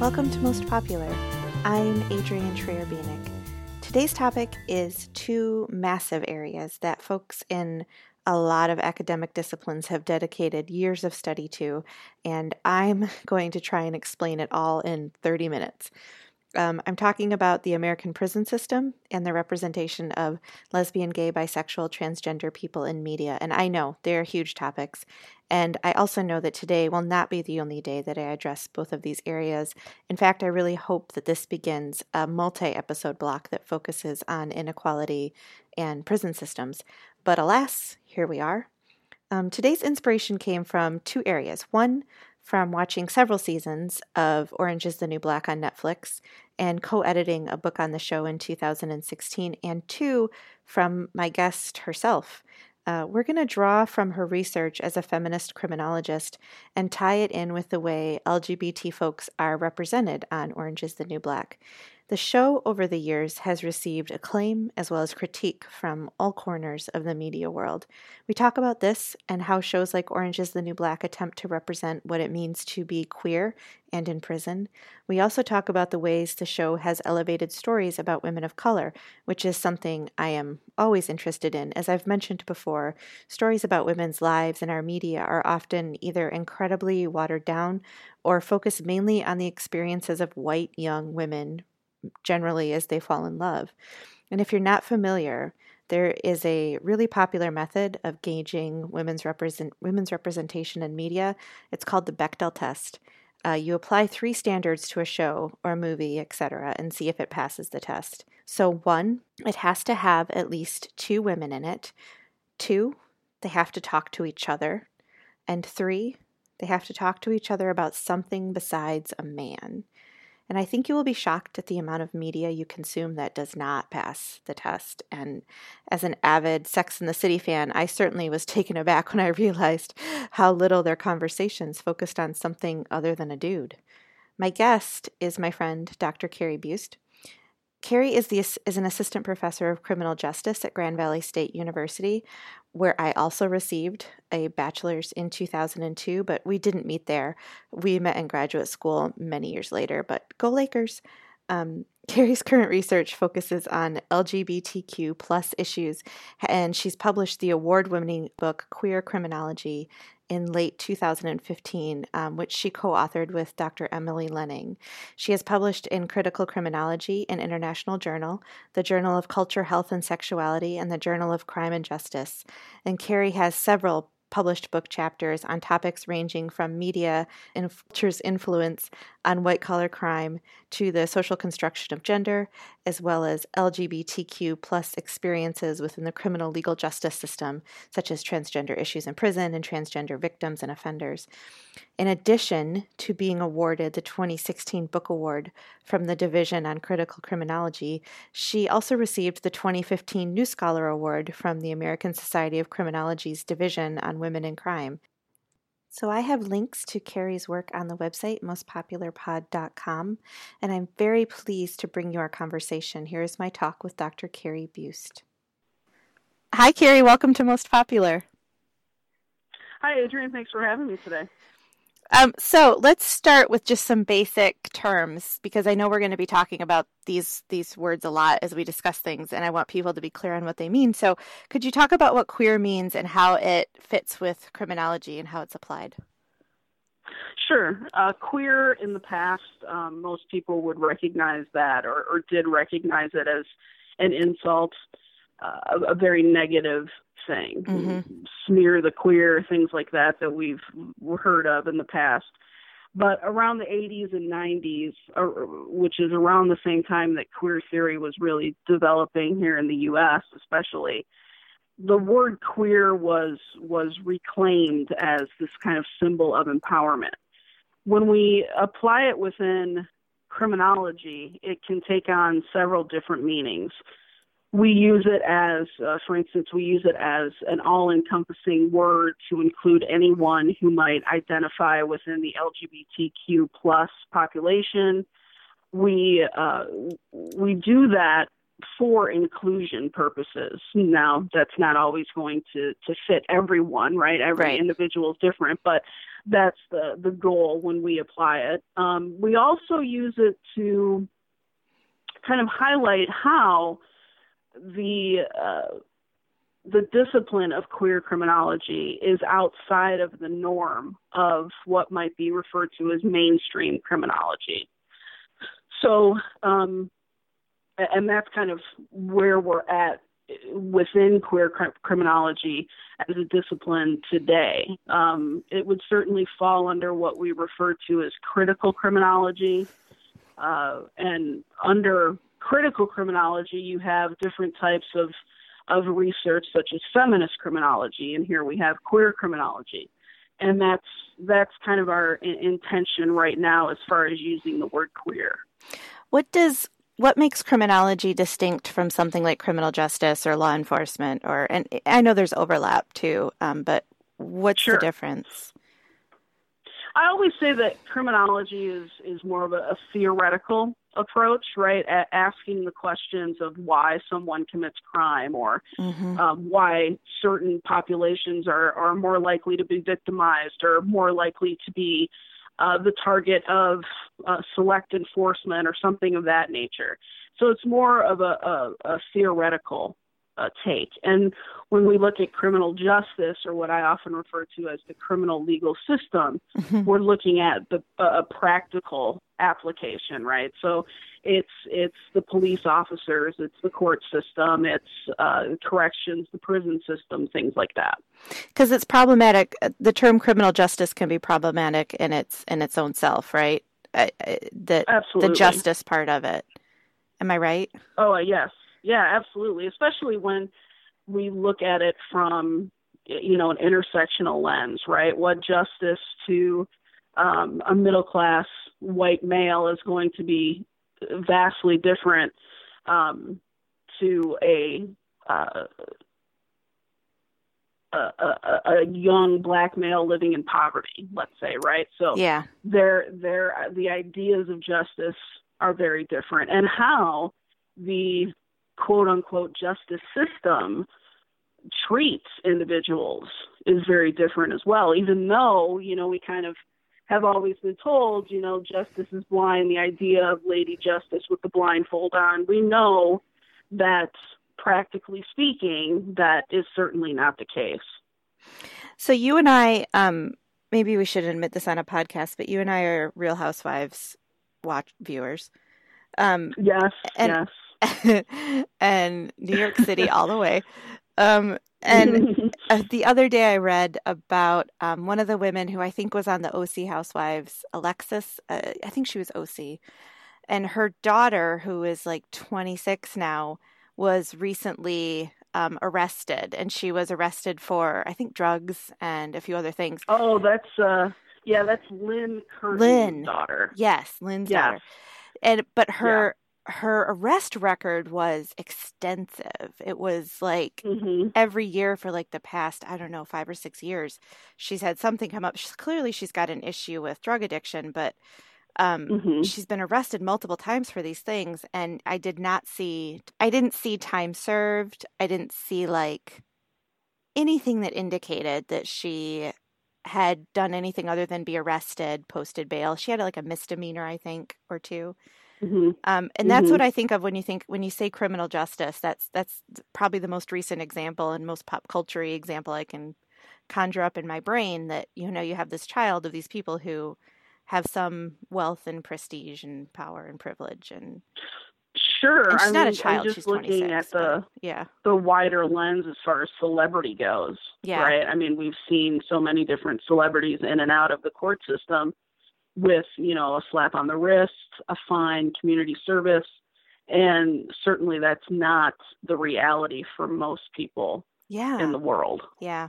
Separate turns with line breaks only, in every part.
Welcome to Most Popular. I'm Adrienne Bieniek. Today's topic is two massive areas that folks in a lot of academic disciplines have dedicated years of study to, and I'm going to try and explain it all in 30 minutes. Um, I'm talking about the American prison system and the representation of lesbian, gay, bisexual, transgender people in media. And I know they're huge topics. And I also know that today will not be the only day that I address both of these areas. In fact, I really hope that this begins a multi episode block that focuses on inequality and prison systems. But alas, here we are. Um, today's inspiration came from two areas. One, from watching several seasons of Orange is the New Black on Netflix and co editing a book on the show in 2016, and two, from my guest herself. Uh, we're going to draw from her research as a feminist criminologist and tie it in with the way LGBT folks are represented on Orange is the New Black. The show over the years has received acclaim as well as critique from all corners of the media world. We talk about this and how shows like Orange is the New Black attempt to represent what it means to be queer and in prison. We also talk about the ways the show has elevated stories about women of color, which is something I am always interested in. As I've mentioned before, stories about women's lives in our media are often either incredibly watered down or focus mainly on the experiences of white young women generally as they fall in love. And if you're not familiar, there is a really popular method of gauging women's represent women's representation in media. It's called the Bechdel test. Uh, you apply three standards to a show or a movie, etc., and see if it passes the test. So, one, it has to have at least two women in it. Two, they have to talk to each other. And three, they have to talk to each other about something besides a man. And I think you will be shocked at the amount of media you consume that does not pass the test. And as an avid Sex and the City fan, I certainly was taken aback when I realized how little their conversations focused on something other than a dude. My guest is my friend, Dr. Carrie Buist. Carrie is, the, is an assistant professor of criminal justice at Grand Valley State University, where I also received a bachelor's in 2002, but we didn't meet there. We met in graduate school many years later, but go Lakers. Um, Carrie's current research focuses on LGBTQ plus issues, and she's published the award-winning book Queer Criminology in late 2015, um, which she co authored with Dr. Emily Lenning. She has published in Critical Criminology, an international journal, the Journal of Culture, Health, and Sexuality, and the Journal of Crime and Justice. And Carrie has several published book chapters on topics ranging from media and culture's influence on white collar crime to the social construction of gender, as well as LGBTQ plus experiences within the criminal legal justice system, such as transgender issues in prison and transgender victims and offenders. In addition to being awarded the 2016 Book Award from the Division on Critical Criminology, she also received the 2015 New Scholar Award from the American Society of Criminology's Division on Women in Crime. So I have links to Carrie's work on the website, mostpopularpod.com, and I'm very pleased to bring you our conversation. Here is my talk with Dr. Carrie Buist. Hi, Carrie. Welcome to Most Popular.
Hi, Adrian. Thanks for having me today.
Um, so let's start with just some basic terms because I know we're going to be talking about these these words a lot as we discuss things, and I want people to be clear on what they mean. So, could you talk about what queer means and how it fits with criminology and how it's applied?
Sure. Uh, queer in the past, um, most people would recognize that or, or, did recognize it as an insult, uh, a, a very negative thing. Mm-hmm. Smear the queer, things like that that we've heard of in the past. But around the 80s and 90s, uh, which is around the same time that queer theory was really developing here in the U.S., especially, the word queer was was reclaimed as this kind of symbol of empowerment. When we apply it within criminology, it can take on several different meanings we use it as, uh, for instance, we use it as an all encompassing word to include anyone who might identify within the LGBTQ plus population. We, uh, we do that for inclusion purposes. Now, that's not always going to, to fit everyone, right? Every
right.
individual is different, but that's the, the goal when we apply it. Um, we also use it to kind of highlight how the uh, the discipline of queer criminology is outside of the norm of what might be referred to as mainstream criminology. So, um, and that's kind of where we're at within queer criminology as a discipline today. Um, it would certainly fall under what we refer to as critical criminology. Uh, and under critical criminology, you have different types of of research such as feminist criminology, and here we have queer criminology, and that's that's kind of our intention right now as far as using the word queer.
What does what makes criminology distinct from something like criminal justice or law enforcement? Or and I know there's overlap too, um, but what's sure. the difference?
I always say that criminology is is more of a, a theoretical approach, right? At asking the questions of why someone commits crime or mm-hmm. um, why certain populations are, are more likely to be victimized or more likely to be uh, the target of uh, select enforcement or something of that nature. So it's more of a, a, a theoretical uh, take. And when we look at criminal justice, or what I often refer to as the criminal legal system, mm-hmm. we're looking at the uh, a practical application, right? So it's it's the police officers, it's the court system, it's uh, corrections, the prison system, things like that.
Because it's problematic. Uh, the term criminal justice can be problematic in its in its own self, right? Uh, uh the
Absolutely.
the justice part of it. Am I right?
Oh yes, yeah, absolutely. Especially when we look at it from you know an intersectional lens, right? What justice to um, a middle class white male is going to be vastly different um, to a, uh, a, a, a young black male living in poverty, let's say, right? So
yeah,
their their the ideas of justice are very different, and how the quote unquote justice system treats individuals is very different as well even though you know we kind of have always been told you know justice is blind the idea of lady justice with the blindfold on we know that practically speaking that is certainly not the case.
So you and i um maybe we should admit this on a podcast but you and i are real housewives watch viewers.
Um yes
and
yes
and New York City all the way. Um, and uh, the other day I read about um, one of the women who I think was on the OC Housewives, Alexis. Uh, I think she was OC. And her daughter, who is like 26 now, was recently um, arrested. And she was arrested for, I think, drugs and a few other things.
Oh, that's, uh, yeah, that's Lynne Curtin's Lynne. daughter.
Yes, Lynne's yes. daughter. And, but her, her arrest record was extensive. It was like mm-hmm. every year for like the past, I don't know, five or six years, she's had something come up. She's clearly she's got an issue with drug addiction, but um, mm-hmm. she's been arrested multiple times for these things. And I did not see, I didn't see time served. I didn't see like anything that indicated that she had done anything other than be arrested, posted bail. She had like a misdemeanor, I think, or two. Mm-hmm. Um, and that's mm-hmm. what I think of when you think when you say criminal justice. That's that's probably the most recent example and most pop culture example I can conjure up in my brain. That you know you have this child of these people who have some wealth and prestige and power and privilege and
sure
and she's
I
not
mean,
a child
just
she's
looking at the
yeah
the wider lens as far as celebrity goes
yeah
right i mean we've seen so many different celebrities in and out of the court system with you know a slap on the wrist, a fine, community service, and certainly that's not the reality for most people
yeah.
in the world.
Yeah.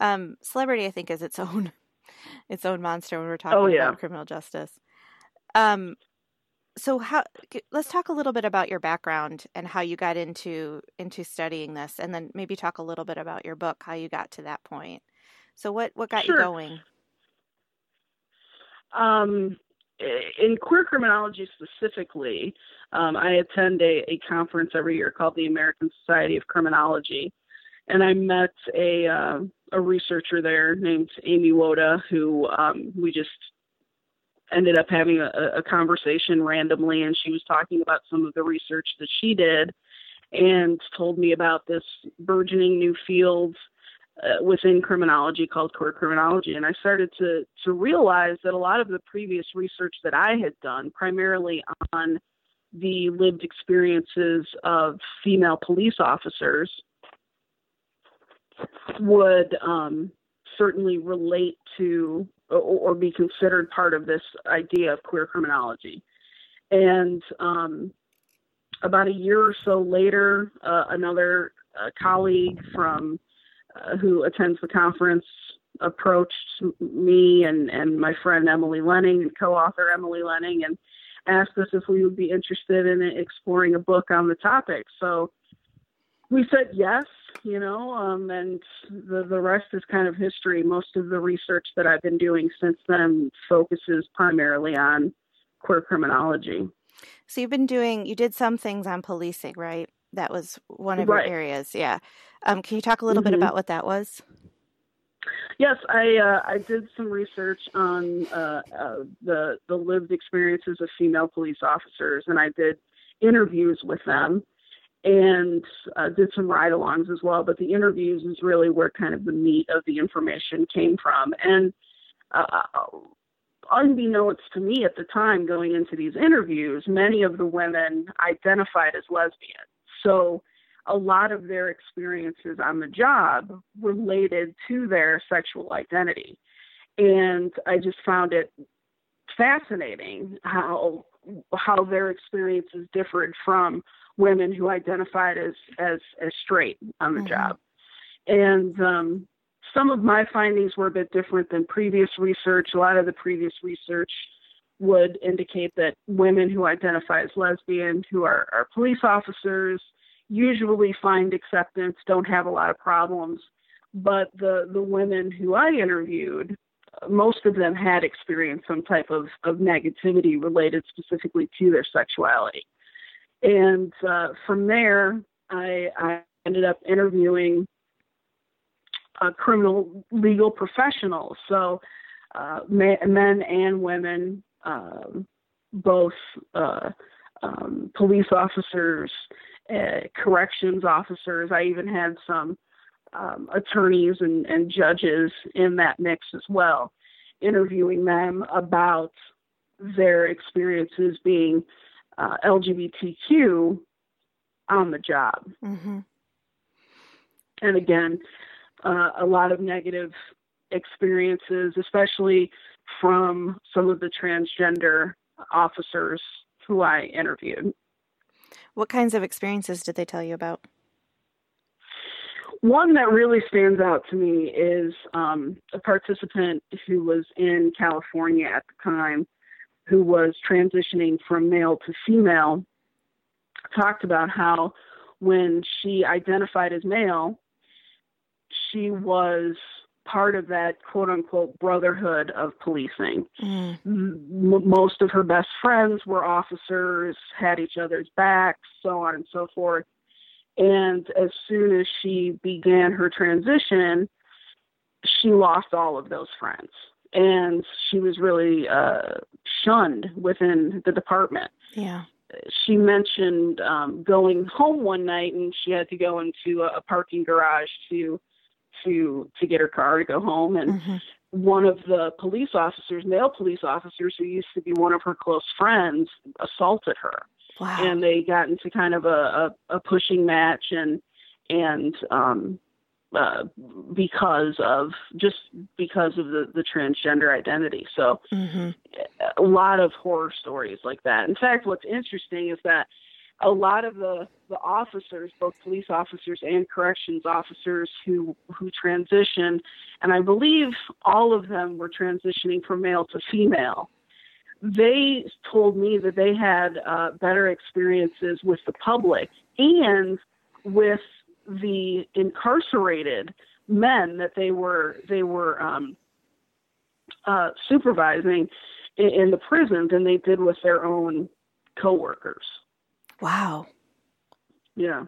Um, celebrity, I think, is its own its own monster when we're talking
oh, yeah.
about criminal justice. Um, so how? Let's talk a little bit about your background and how you got into into studying this, and then maybe talk a little bit about your book, how you got to that point. So what what got
sure.
you going?
Um, in queer criminology specifically, um, I attend a, a conference every year called the American Society of Criminology, and I met a uh, a researcher there named Amy Woda, who um, we just ended up having a, a conversation randomly, and she was talking about some of the research that she did, and told me about this burgeoning new field uh, within criminology called queer criminology, and I started to to realize that a lot of the previous research that I had done, primarily on the lived experiences of female police officers, would um, certainly relate to or, or, be considered part of this idea of queer criminology. And um, about a year or so later, uh, another uh, colleague from uh, who attends the conference approached me and, and my friend Emily Lenning and co-author Emily Lenning and asked us if we would be interested in exploring a book on the topic. So we said yes, you know, um, and the the rest is kind of history. Most of the research that I've been doing since then focuses primarily on queer criminology.
So you've been doing, you did some things on policing, right? That was one of right. your areas. Yeah. Um, can you talk a little mm-hmm. bit about what that was?
Yes, I uh, I did some research on uh, uh, the the lived experiences of female police officers, and I did interviews with them, and uh, did some ride-alongs as well. But the interviews is really where kind of the meat of the information came from, and uh, unbeknownst to me at the time, going into these interviews, many of the women identified as lesbian. So a lot of their experiences on the job related to their sexual identity. And I just found it fascinating how how their experiences differed from women who identified as as as straight on the mm-hmm. job. And um, some of my findings were a bit different than previous research. A lot of the previous research would indicate that women who identify as lesbian, who are, are police officers, usually find acceptance, don't have a lot of problems. But the, the women who I interviewed, most of them had experienced some type of, of negativity related specifically to their sexuality. And uh, from there, I, I ended up interviewing criminal legal professionals. So, uh, men and women, um, both uh, um, police officers, uh, corrections officers. I even had some um, attorneys and, and judges in that mix as well, interviewing them about their experiences being uh, LGBTQ on the job. Mm-hmm. And again, uh, a lot of negative experiences, especially from some of the transgender officers who I interviewed.
What kinds of experiences did they tell you about?
One that really stands out to me is um, a participant who was in California at the time who was transitioning from male to female talked about how when she identified as male, she was part of that quote unquote brotherhood of policing. Mm. M- most of her best friends were officers, had each other's backs, so on and so forth. And as soon as she began her transition, she lost all of those friends. And she was really uh, shunned within the department.
Yeah.
She mentioned um, going home one night and she had to go into a, a parking garage to to to get her car to go home and mm-hmm. one of the police officers male police officers who used to be one of her close friends assaulted her
wow.
and they got into kind of a, a, a pushing match and and um uh, because of just because of the, the transgender identity. So mm-hmm. a lot of horror stories like that. In fact, what's interesting is that a lot of the, the officers, both police officers and corrections officers who who transitioned, and I believe all of them were transitioning from male to female. They told me that they had uh, better experiences with the public and with the incarcerated men that they were they were um, uh, supervising in, in the prison than they did with their own coworkers.
Wow.
Yeah.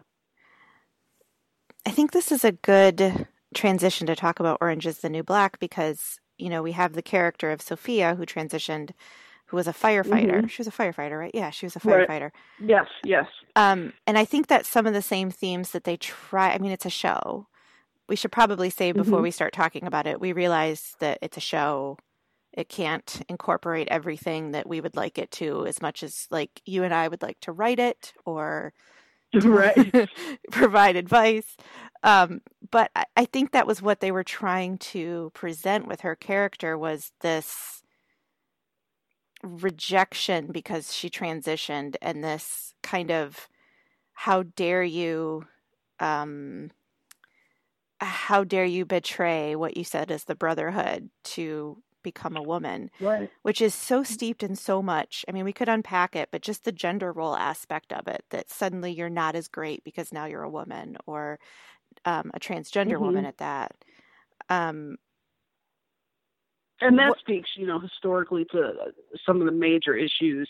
I think this is a good transition to talk about Orange is the New Black because, you know, we have the character of Sophia who transitioned, who was a firefighter. Mm-hmm. She was a firefighter, right? Yeah, she was a firefighter.
Right. Yes, yes.
Um, and I think that some of the same themes that they try, I mean, it's a show. We should probably say before mm-hmm. we start talking about it, we realize that it's a show. It can't incorporate everything that we would like it to as much as like you and I would like to write it or
right.
provide advice. Um, but I, I think that was what they were trying to present with her character was this rejection because she transitioned and this kind of how dare you um how dare you betray what you said as the brotherhood to become a woman
right
which is so steeped in so much i mean we could unpack it but just the gender role aspect of it that suddenly you're not as great because now you're a woman or um, a transgender mm-hmm. woman at that um,
and that what, speaks, you know, historically to some of the major issues,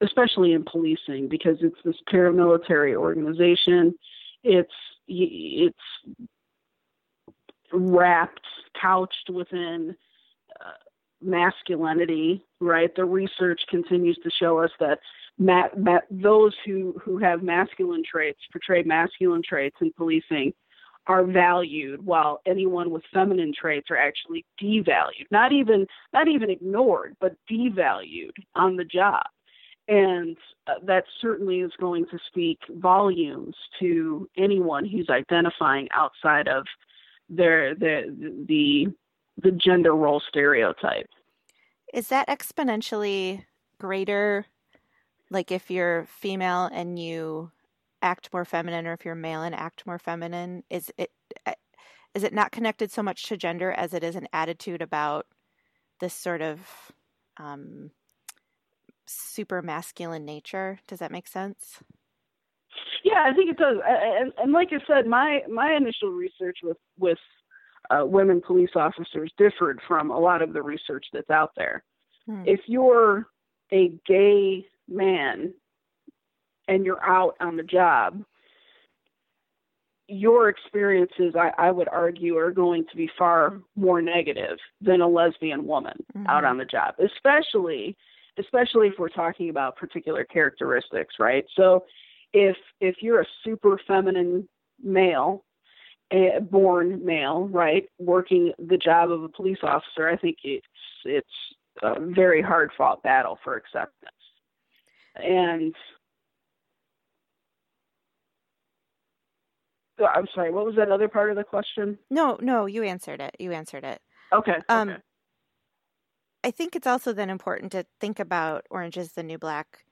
especially in policing, because it's this paramilitary organization. It's it's wrapped, couched within uh, masculinity, right? The research continues to show us that ma- ma- those who who have masculine traits portray masculine traits in policing are valued while anyone with feminine traits are actually devalued not even not even ignored but devalued on the job and uh, that certainly is going to speak volumes to anyone who's identifying outside of their the the the gender role stereotype.
Is that exponentially greater like if you're female and you act more feminine or if you're male and act more feminine? Is it eh, it not connected so much to gender as it is an attitude about this sort of um, super masculine nature? Does that make sense?
Yeah i think it does. And, and like i said my my initial research with with uh, women police officers differed from a lot of the research that's out there hmm. if you're a gay man and you're out on the job, your experiences, I, I, would argue, are going to be far more negative than a lesbian woman mm-hmm. out on the job, especially especially if we're talking about particular characteristics, right? So if if you're a super feminine male, a born male, right, working the job of a police officer, I think it's it's a very hard fought battle for acceptance. And I'm sorry. What was that other part of the question?
No, no, you answered it. You answered it.
Okay. Um, okay.
I think it's also then important to think about Orange is the New Black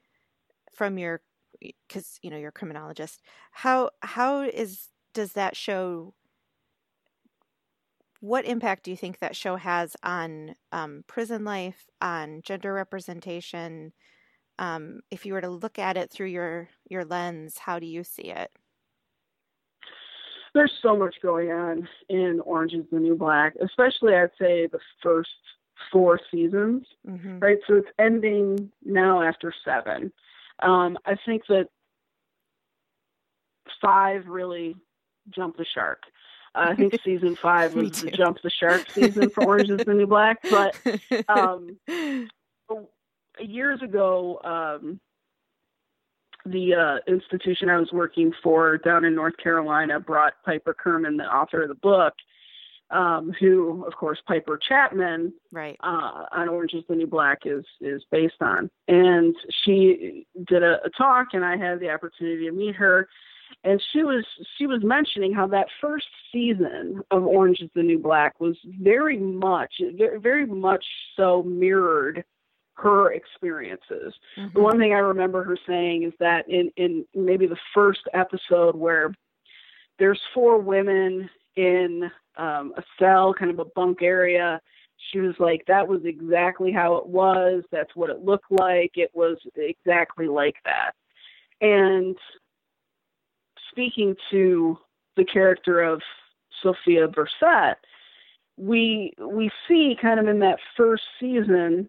from your because you know you're a criminologist. How how is does that show? What impact do you think that show has on um, prison life, on gender representation? Um, if you were to look at it through your your lens, how do you see it?
there's so much going on in Orange is the New Black, especially I'd say the first four seasons, mm-hmm. right? So it's ending now after seven. Um, I think that five really jumped the shark. Uh, I think season five was the jump the shark season for Orange is the New Black, but um, years ago, um, the uh, institution I was working for down in North Carolina brought Piper Kerman, the author of the book, um, who, of course, Piper Chapman,
right,
uh, on Orange Is the New Black is is based on, and she did a, a talk, and I had the opportunity to meet her, and she was she was mentioning how that first season of Orange Is the New Black was very much, very, very much so mirrored her experiences. Mm-hmm. The one thing I remember her saying is that in in maybe the first episode where there's four women in um, a cell, kind of a bunk area. She was like, that was exactly how it was. That's what it looked like. It was exactly like that. And speaking to the character of Sophia Burset, we we see kind of in that first season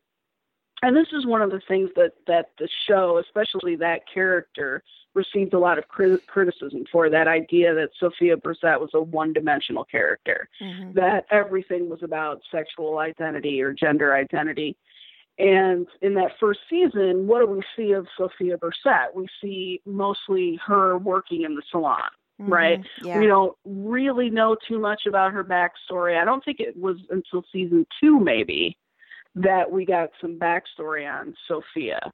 and this is one of the things that that the show, especially that character, received a lot of cri- criticism for that idea that Sophia Brissett was a one-dimensional character, mm-hmm. that everything was about sexual identity or gender identity. And in that first season, what do we see of Sophia Brissett? We see mostly her working in the salon, mm-hmm. right? Yeah. We don't really know too much about her backstory. I don't think it was until season two, maybe, that we got some backstory on Sophia.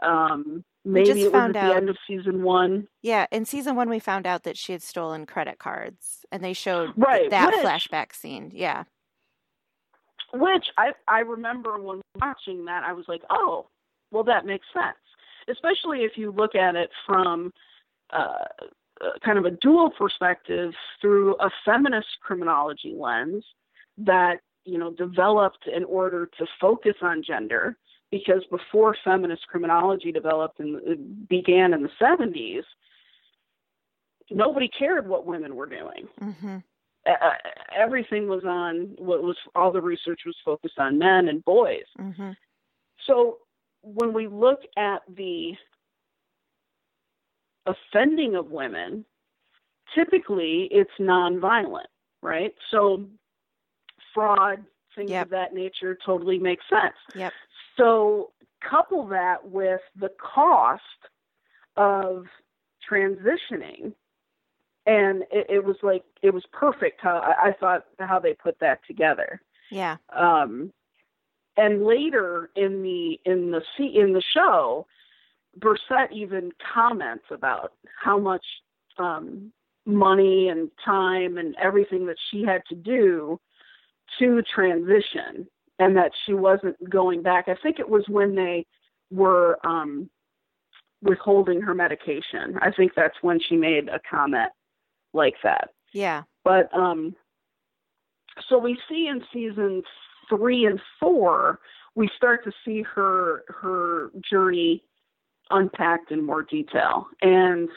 Um, maybe it was at out, the end of season one.
Yeah, in season one, we found out that she had stolen credit cards, and they showed right, that which, flashback scene. Yeah,
which I I remember when watching that, I was like, oh, well, that makes sense. Especially if you look at it from uh, uh, kind of a dual perspective through a feminist criminology lens that you know developed in order to focus on gender because before feminist criminology developed and began in the 70s nobody cared what women were doing mm-hmm. Uh, everything was on what was all the research was focused on men and boys mm-hmm. so when we look at the offending of women typically it's nonviolent right so fraud, things yep. of that nature totally makes sense.
Yep.
So couple that with the cost of transitioning and it, it, was like it was perfect how I, I thought how they put that together.
Yeah.
Um, and later in the in the in the show, Brissett even comments about how much um, money and time and everything that she had to do to transition and that she wasn't going back. I think it was when they were um, withholding her medication. I think that's when she made a comment like that.
Yeah.
But um, so we see in season three and four, we start to see her her journey unpacked in more detail and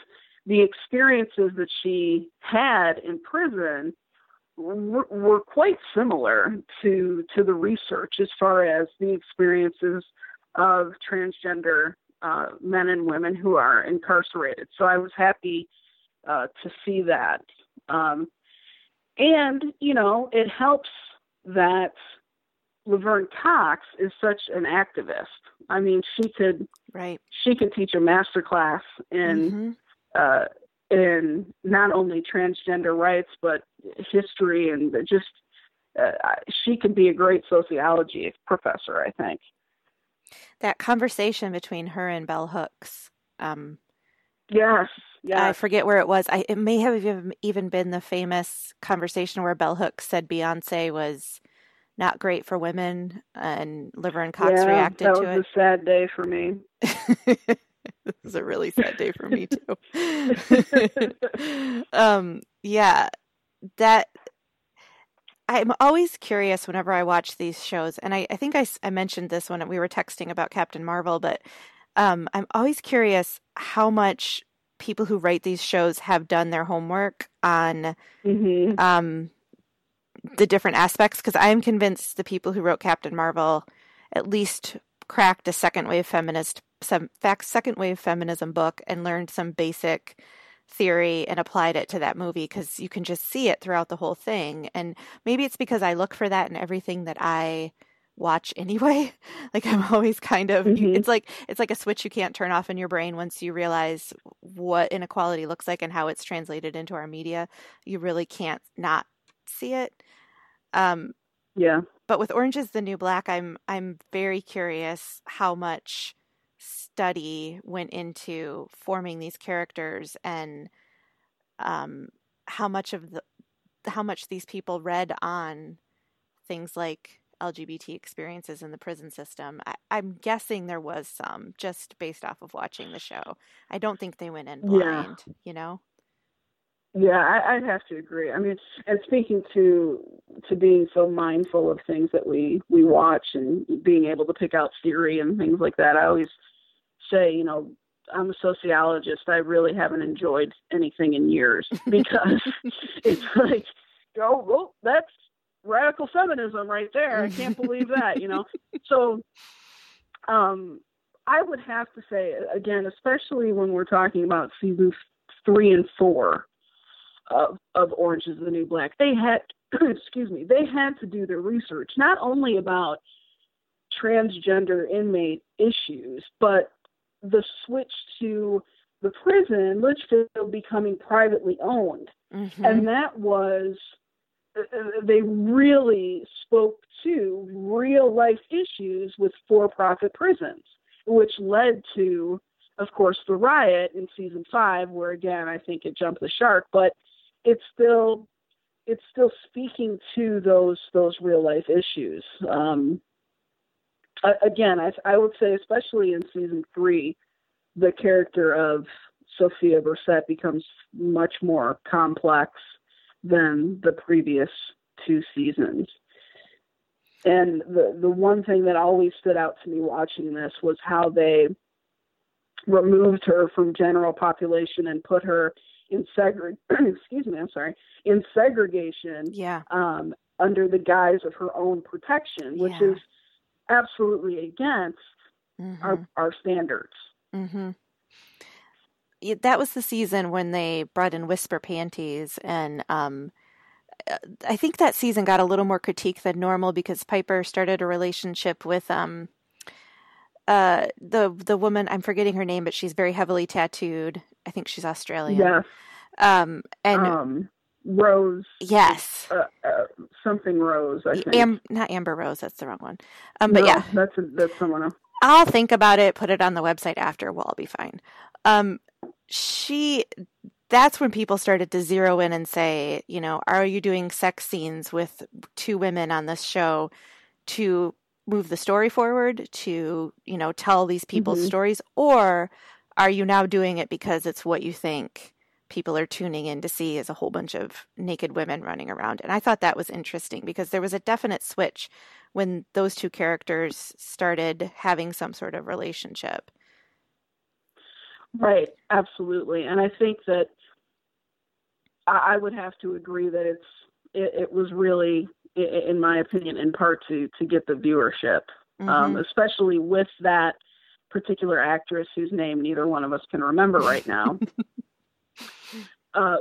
the experiences that she had in prison were quite similar to to the research as far as the experiences of transgender uh, men and women who are incarcerated. So I was happy uh, to see that, um, and you know it helps that Laverne Cox is such an activist. I mean, she could
right.
She could teach a master class in mm-hmm. uh, in not only transgender rights but history and just uh, she could be a great sociology professor i think
that conversation between her and bell hooks um,
yes yeah
i forget where it was. I, it may have even been the famous conversation where bell hooks said beyonce was not great for women and laverne cox
yeah,
reacted
to
it
that was a sad day for me.
This is a really sad day for me too. um, yeah, that I'm always curious whenever I watch these shows, and I, I think I, I mentioned this when we were texting about Captain Marvel, but um, I'm always curious how much people who write these shows have done their homework on mm-hmm. um, the different aspects because I am convinced the people who wrote Captain Marvel at least cracked a second wave feminist some second wave feminism book and learned some basic theory and applied it to that movie because you can just see it throughout the whole thing. And maybe it's because I look for that in everything that I watch anyway. like I'm always kind of mm-hmm. it's like it's like a switch you can't turn off in your brain once you realize what inequality looks like and how it's translated into our media. You really can't not see it. Um
yeah.
But with Orange is the New Black, I'm I'm very curious how much study went into forming these characters and um, how much of the how much these people read on things like LGBT experiences in the prison system. I, am guessing there was some just based off of watching the show. I don't think they went in blind, yeah. you know?
Yeah, I, I'd have to agree. I mean, and speaking to to being so mindful of things that we we watch and being able to pick out theory and things like that, I always say, you know, I'm a sociologist. I really haven't enjoyed anything in years because it's like, oh, well, that's radical feminism right there. I can't believe that, you know. So Um, I would have to say again, especially when we're talking about seasons three and four of of Orange is the New Black, they had excuse me, they had to do their research not only about transgender inmate issues, but the switch to the prison, Litchfield becoming privately owned. Mm-hmm. And that was, they really spoke to real life issues with for profit prisons, which led to, of course, the riot in season five, where again, I think it jumped the shark, but it's still. It's still speaking to those those real life issues. Um, again, I, I would say, especially in season three, the character of Sophia Brissett becomes much more complex than the previous two seasons. And the the one thing that always stood out to me watching this was how they removed her from general population and put her in segre excuse me, I'm sorry, in segregation.
Yeah.
Um, under the guise of her own protection, which yeah. is absolutely against mm-hmm. our our standards.
Mm-hmm. That was the season when they brought in Whisper Panties, and um, uh, I think that season got a little more critique than normal because Piper started a relationship with um, uh, the the woman. I'm forgetting her name, but she's very heavily tattooed. I think she's Australian.
Yes.
Um, and
um, Rose.
Yes.
Uh, uh, something Rose. I think.
Am- not Amber Rose. That's the wrong one. Um, but
no,
yeah,
that's a, that's someone else.
I'll think about it. Put it on the website after. We'll all be fine. Um, she. That's when people started to zero in and say, you know, are you doing sex scenes with two women on this show to move the story forward, to you know, tell these people's mm-hmm. stories, or are you now doing it because it's what you think? people are tuning in to see is a whole bunch of naked women running around. And I thought that was interesting because there was a definite switch when those two characters started having some sort of relationship.
Right, absolutely. And I think that I would have to agree that it's it, it was really, in my opinion, in part to to get the viewership, um, mm-hmm. um, especially with that particular actress whose name neither one of us can remember right now. uh,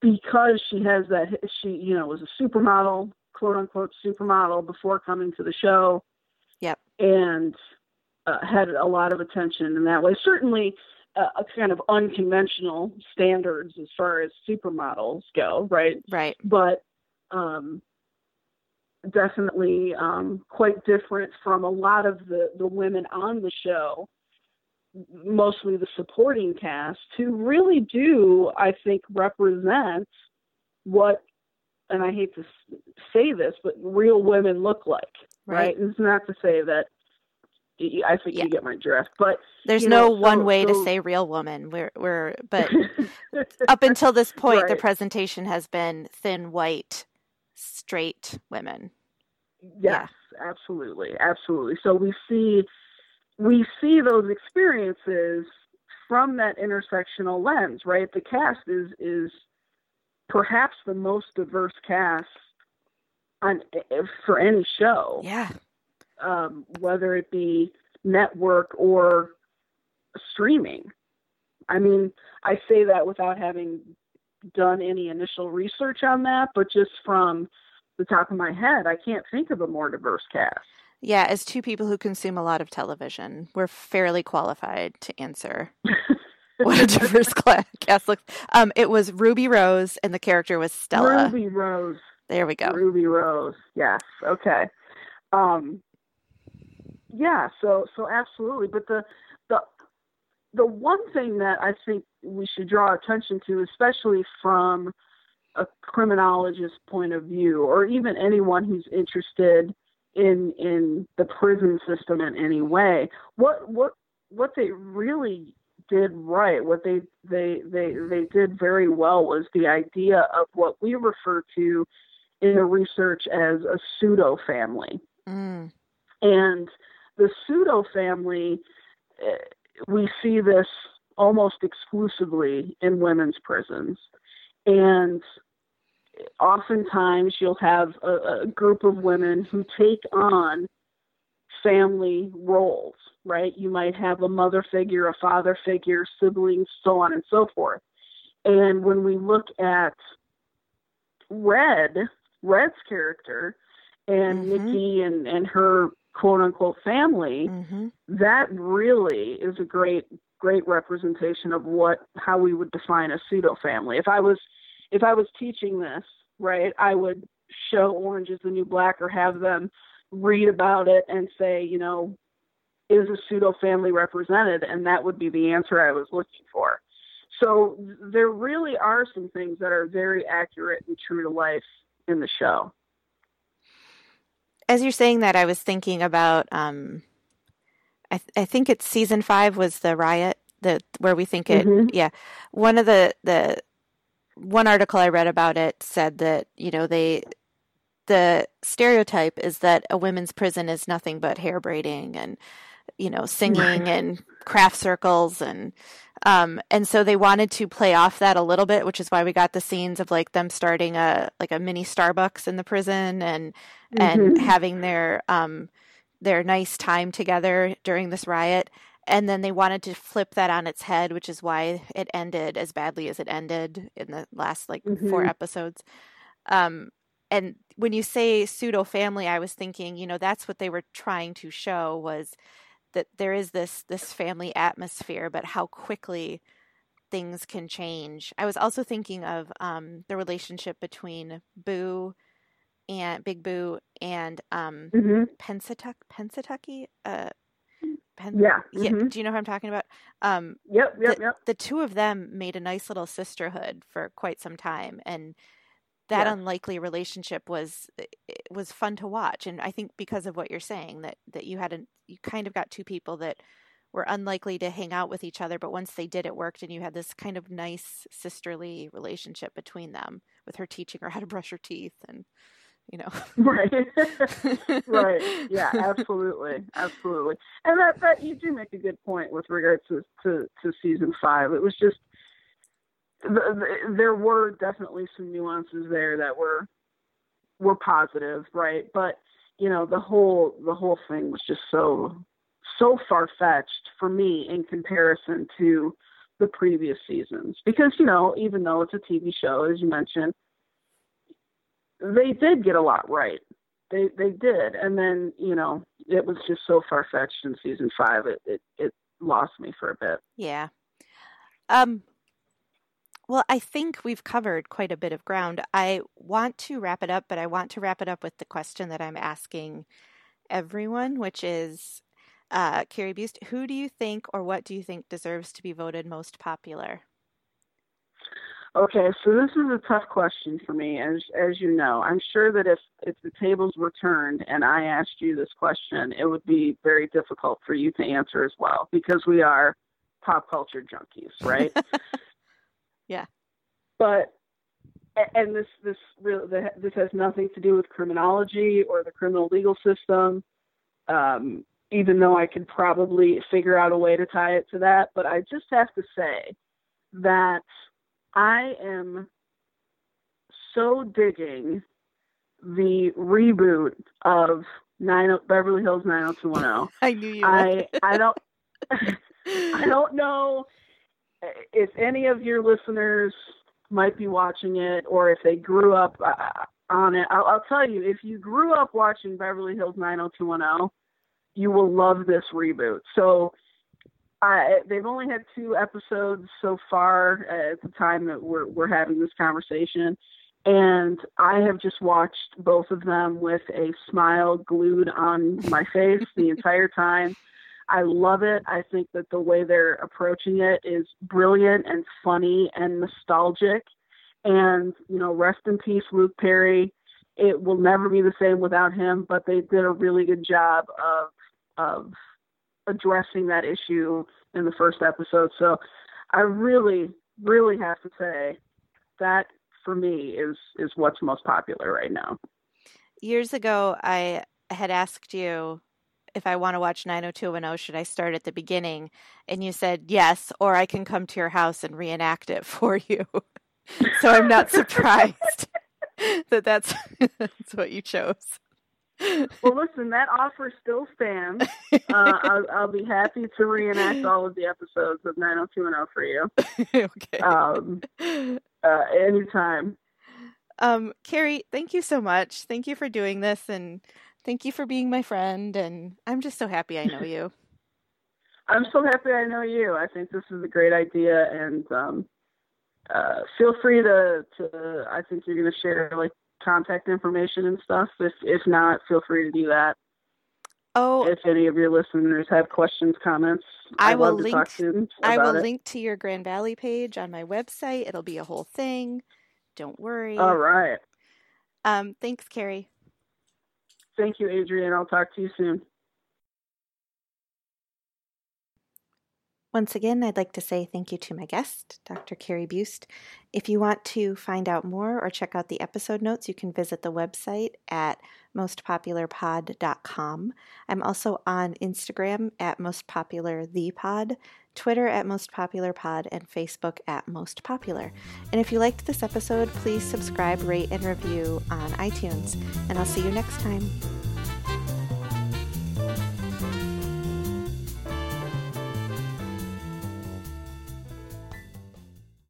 because she has that she you know was a supermodel quote unquote supermodel before coming to the show
yep
and uh, had a lot of attention in that way certainly uh, a kind of unconventional standards as far as supermodels go right
right
but um definitely um quite different from a lot of the the women on the show mostly the supporting cast, who really do, I think, represent what, and I hate to say this, but real women look like. Right. right? It's not to say that I think yeah. you get my drift, but
there's no know, one so, way so... to say real woman. We're we're but up until this point, right. the presentation has been thin, white, straight women.
Yes, yeah. absolutely, absolutely. So we see we see those experiences from that intersectional lens, right? The cast is is perhaps the most diverse cast on eh, eh, for any show.
Yeah.
Um, whether it be network or streaming. I mean, I say that without having done any initial research on that, but just from the top of my head, I can't think of a more diverse cast.
Yeah, as two people who consume a lot of television, we're fairly qualified to answer what a diverse cast looks. Um, it was Ruby Rose, and the character was Stella.
Ruby Rose.
There we go.
Ruby Rose. Yes. Okay. Um, yeah. So so absolutely. But the the the one thing that I think we should draw attention to, especially from a criminologist point of view, or even anyone who's interested in in the prison system in any way. What what what they really did right, what they they they they did very well was the idea of what we refer to in the research as a pseudo family.
Mm.
And the pseudo family, eh, we see this almost exclusively in women's prisons. And oftentimes you'll have a, a group of women who take on family roles, right? You might have a mother figure, a father figure, siblings, so on and so forth. And when we look at Red, Red's character, and mm-hmm. Nikki and, and her quote unquote family, mm-hmm. that really is a great great representation of what how we would define a pseudo family. If I was if I was teaching this, right, I would show Orange is the New Black or have them read about it and say, you know, is a pseudo family represented? And that would be the answer I was looking for. So there really are some things that are very accurate and true to life in the show.
As you're saying that, I was thinking about. Um, I, th- I think it's season five was the riot that where we think it. Mm-hmm. Yeah, one of the the one article I read about it said that you know they the stereotype is that a women's prison is nothing but hair braiding and you know singing and craft circles and um, and so they wanted to play off that a little bit, which is why we got the scenes of like them starting a like a mini Starbucks in the prison and mm-hmm. and having their um their nice time together during this riot. And then they wanted to flip that on its head, which is why it ended as badly as it ended in the last like mm-hmm. four episodes. Um, and when you say pseudo family, I was thinking, you know, that's what they were trying to show was that there is this this family atmosphere, but how quickly things can change. I was also thinking of um, the relationship between Boo and Big Boo and um, mm-hmm. Pensatuck, Pennsatucky. Uh,
Pen- yeah.
yeah. Mm-hmm. Do you know what I'm talking about? Um,
yep, yep,
the,
yep.
The two of them made a nice little sisterhood for quite some time, and that yeah. unlikely relationship was was fun to watch and i think because of what you're saying that that you had a you kind of got two people that were unlikely to hang out with each other but once they did it worked and you had this kind of nice sisterly relationship between them with her teaching her how to brush her teeth and you know.
Right. Right. Yeah absolutely absolutely. And that that you do make a good point with regards to to, to season five. It was just there were definitely some nuances there that were were positive, right? But you know, the whole the whole thing was just so so far fetched for me in comparison to the previous seasons. Because, you know, even though it's a TV show, as you mentioned, they did get a lot right. They they did. And then, you know, it was just so far fetched in season five it, it it lost me for a bit.
Yeah. Um well, I think we've covered quite a bit of ground. I want to wrap it up, but I want to wrap it up with the question that I'm asking everyone, which is uh, Carrie Buist, who do you think or what do you think deserves to be voted most popular?
Okay, so this is a tough question for me, as as you know. I'm sure that if if the tables were turned and I asked you this question, it would be very difficult for you to answer as well because we are pop culture junkies, right?
Yeah.
But and this this really this has nothing to do with criminology or the criminal legal system. Um, even though I could probably figure out a way to tie it to that, but I just have to say that I am so digging the reboot of nine Beverly Hills 90210.
I knew you. I
I don't I don't know if any of your listeners might be watching it or if they grew up uh, on it, I'll, I'll tell you, if you grew up watching Beverly Hills 90210, you will love this reboot. So I, they've only had two episodes so far at the time that we're, we're having this conversation. And I have just watched both of them with a smile glued on my face the entire time. I love it. I think that the way they're approaching it is brilliant and funny and nostalgic. And, you know, rest in peace, Luke Perry. It will never be the same without him, but they did a really good job of of addressing that issue in the first episode. So I really, really have to say that for me is is what's most popular right now.
Years ago I had asked you if I want to watch 90210, should I start at the beginning? And you said yes, or I can come to your house and reenact it for you. so I'm not surprised that that's that's what you chose.
well, listen, that offer still stands. Uh, I'll, I'll, be happy to reenact all of the episodes of 90210 for you. okay. Um, uh, anytime.
Um, Carrie, thank you so much. Thank you for doing this, and thank you for being my friend. And I'm just so happy I know you.
I'm so happy I know you. I think this is a great idea, and um, uh, feel free to, to. I think you're going to share like contact information and stuff. If if not, feel free to do that.
Oh,
if any of your listeners have questions, comments,
I I'd will link. I will it. link to your Grand Valley page on my website. It'll be a whole thing. Don't worry.
All right.
Um, thanks, Carrie.
Thank you, Adrian. I'll talk to you soon.
Once again, I'd like to say thank you to my guest, Dr. Carrie Buist. If you want to find out more or check out the episode notes, you can visit the website at mostpopularpod.com. I'm also on Instagram at mostpopularthepod, Twitter at mostpopularpod, and Facebook at mostpopular. And if you liked this episode, please subscribe, rate, and review on iTunes. And I'll see you next time.